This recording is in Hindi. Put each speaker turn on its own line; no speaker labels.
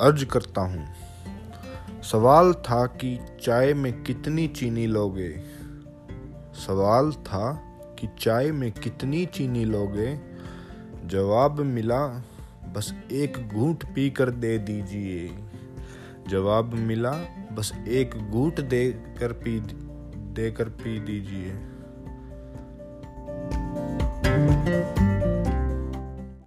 अर्ज़ करता हूँ। सवाल था कि चाय में कितनी चीनी लोगे? सवाल था कि चाय में कितनी चीनी लोगे? जवाब मिला, बस एक घूंट पी कर दे दीजिए। जवाब मिला, बस एक घूंट दे कर पी देकर पी दीजिए।